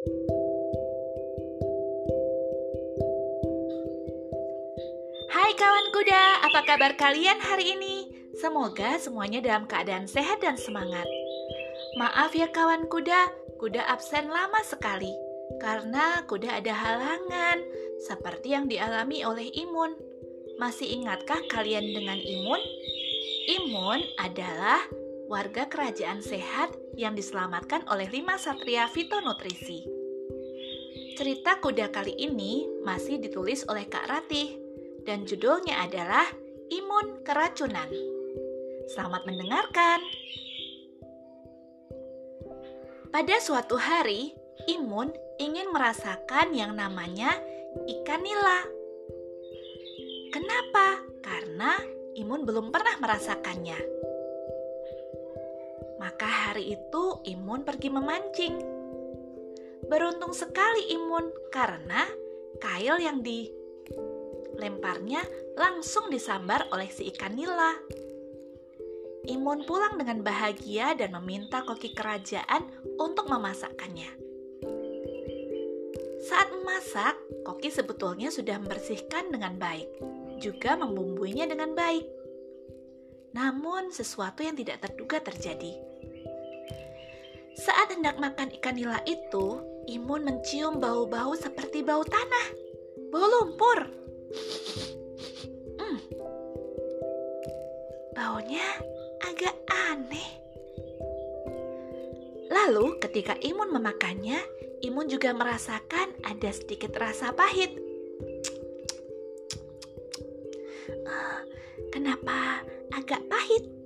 Hai kawan kuda, apa kabar kalian hari ini? Semoga semuanya dalam keadaan sehat dan semangat. Maaf ya kawan kuda, kuda absen lama sekali karena kuda ada halangan seperti yang dialami oleh Imun. Masih ingatkah kalian dengan Imun? Imun adalah warga kerajaan sehat yang diselamatkan oleh lima satria fitonutrisi. Cerita kuda kali ini masih ditulis oleh Kak Ratih dan judulnya adalah Imun Keracunan. Selamat mendengarkan. Pada suatu hari, Imun ingin merasakan yang namanya ikan nila. Kenapa? Karena Imun belum pernah merasakannya. Maka hari itu Imun pergi memancing. Beruntung sekali Imun karena kail yang di lemparnya langsung disambar oleh si ikan nila. Imun pulang dengan bahagia dan meminta koki kerajaan untuk memasakkannya. Saat memasak, koki sebetulnya sudah membersihkan dengan baik, juga membumbuinya dengan baik. Namun, sesuatu yang tidak terduga terjadi. Saat hendak makan ikan nila itu, Imun mencium bau-bau seperti bau tanah, bau lumpur. Hmm. Baunya agak aneh. Lalu ketika Imun memakannya, Imun juga merasakan ada sedikit rasa pahit. Ah, kenapa agak pahit?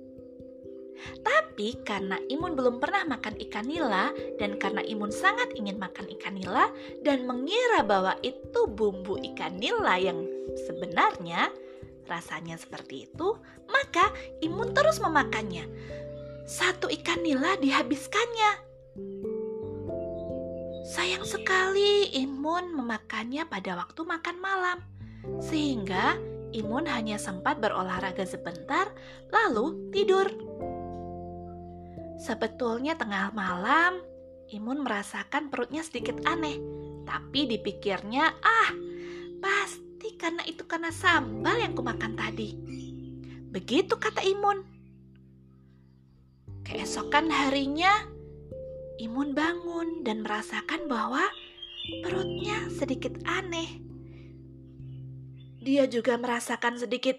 Tapi karena Imun belum pernah makan ikan nila dan karena Imun sangat ingin makan ikan nila dan mengira bahwa itu bumbu ikan nila yang sebenarnya rasanya seperti itu, maka Imun terus memakannya. Satu ikan nila dihabiskannya. Sayang sekali Imun memakannya pada waktu makan malam, sehingga Imun hanya sempat berolahraga sebentar, lalu tidur. Sebetulnya tengah malam, Imun merasakan perutnya sedikit aneh, tapi dipikirnya, ah, pasti karena itu karena sambal yang kumakan tadi. Begitu kata Imun. Keesokan harinya, Imun bangun dan merasakan bahwa perutnya sedikit aneh. Dia juga merasakan sedikit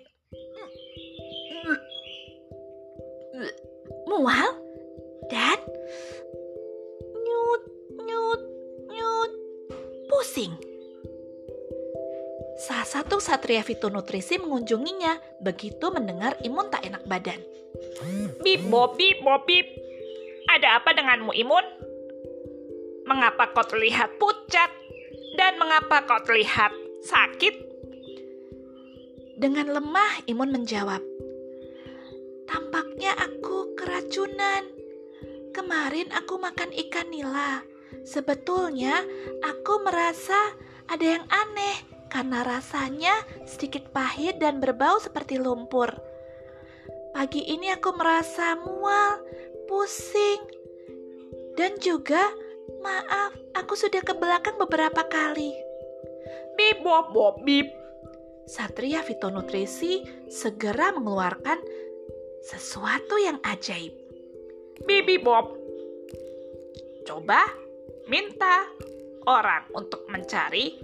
mual dan nyut nyut nyut pusing. Salah satu satria fitonutrisi mengunjunginya begitu mendengar Imun tak enak badan. Bip bop bip bop bip. Ada apa denganmu Imun? Mengapa kau terlihat pucat? Dan mengapa kau terlihat sakit? Dengan lemah Imun menjawab, Tampaknya aku keracunan. Kemarin aku makan ikan nila. Sebetulnya aku merasa ada yang aneh karena rasanya sedikit pahit dan berbau seperti lumpur. Pagi ini aku merasa mual, pusing, dan juga maaf, aku sudah ke belakang beberapa kali. Bip bop bop bip. Satria Fitonutrisi segera mengeluarkan sesuatu yang ajaib. Bibi Bob. Coba minta orang untuk mencari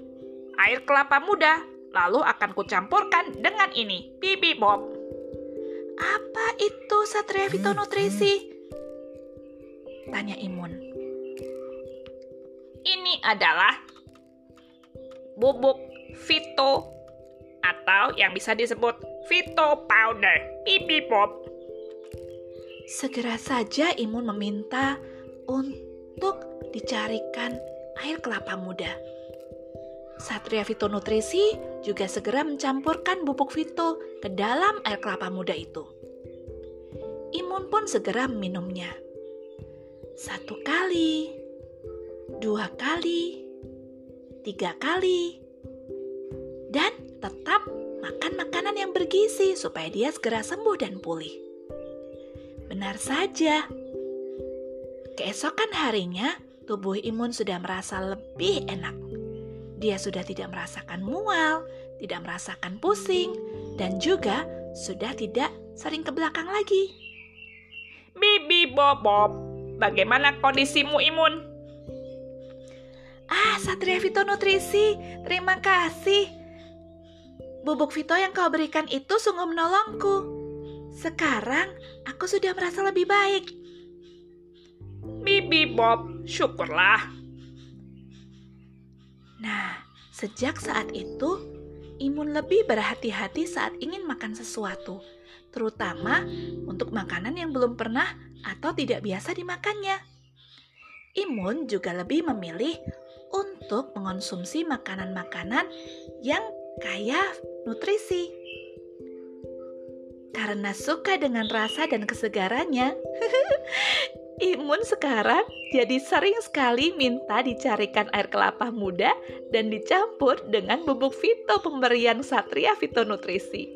air kelapa muda, lalu akan kucampurkan dengan ini, Bibi Bob. Apa itu Satria Fitonutrisi? Tanya Imun. Ini adalah bubuk fito atau yang bisa disebut fito powder, Bibi Bob. Segera saja Imun meminta untuk dicarikan air kelapa muda. Satria Fitonutrisi juga segera mencampurkan bubuk fito ke dalam air kelapa muda itu. Imun pun segera meminumnya. Satu kali, dua kali, tiga kali, dan tetap makan makanan yang bergizi supaya dia segera sembuh dan pulih. Benar saja. Keesokan harinya, tubuh Imun sudah merasa lebih enak. Dia sudah tidak merasakan mual, tidak merasakan pusing, dan juga sudah tidak sering ke belakang lagi. Bibi Bob Bob, bagaimana kondisimu Imun? Ah, Satria Vito Nutrisi, terima kasih. Bubuk Vito yang kau berikan itu sungguh menolongku. Sekarang aku sudah merasa lebih baik. Bibi Bob, syukurlah. Nah, sejak saat itu, Imun lebih berhati-hati saat ingin makan sesuatu, terutama untuk makanan yang belum pernah atau tidak biasa dimakannya. Imun juga lebih memilih untuk mengonsumsi makanan-makanan yang kaya nutrisi. Karena suka dengan rasa dan kesegarannya, Imun sekarang jadi sering sekali minta dicarikan air kelapa muda dan dicampur dengan bubuk fito pemberian Satria Fito Nutrisi.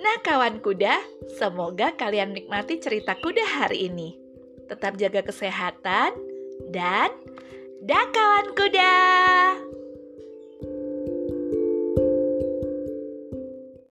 Nah kawan kuda, semoga kalian nikmati cerita kuda hari ini. Tetap jaga kesehatan dan dah kawan kuda.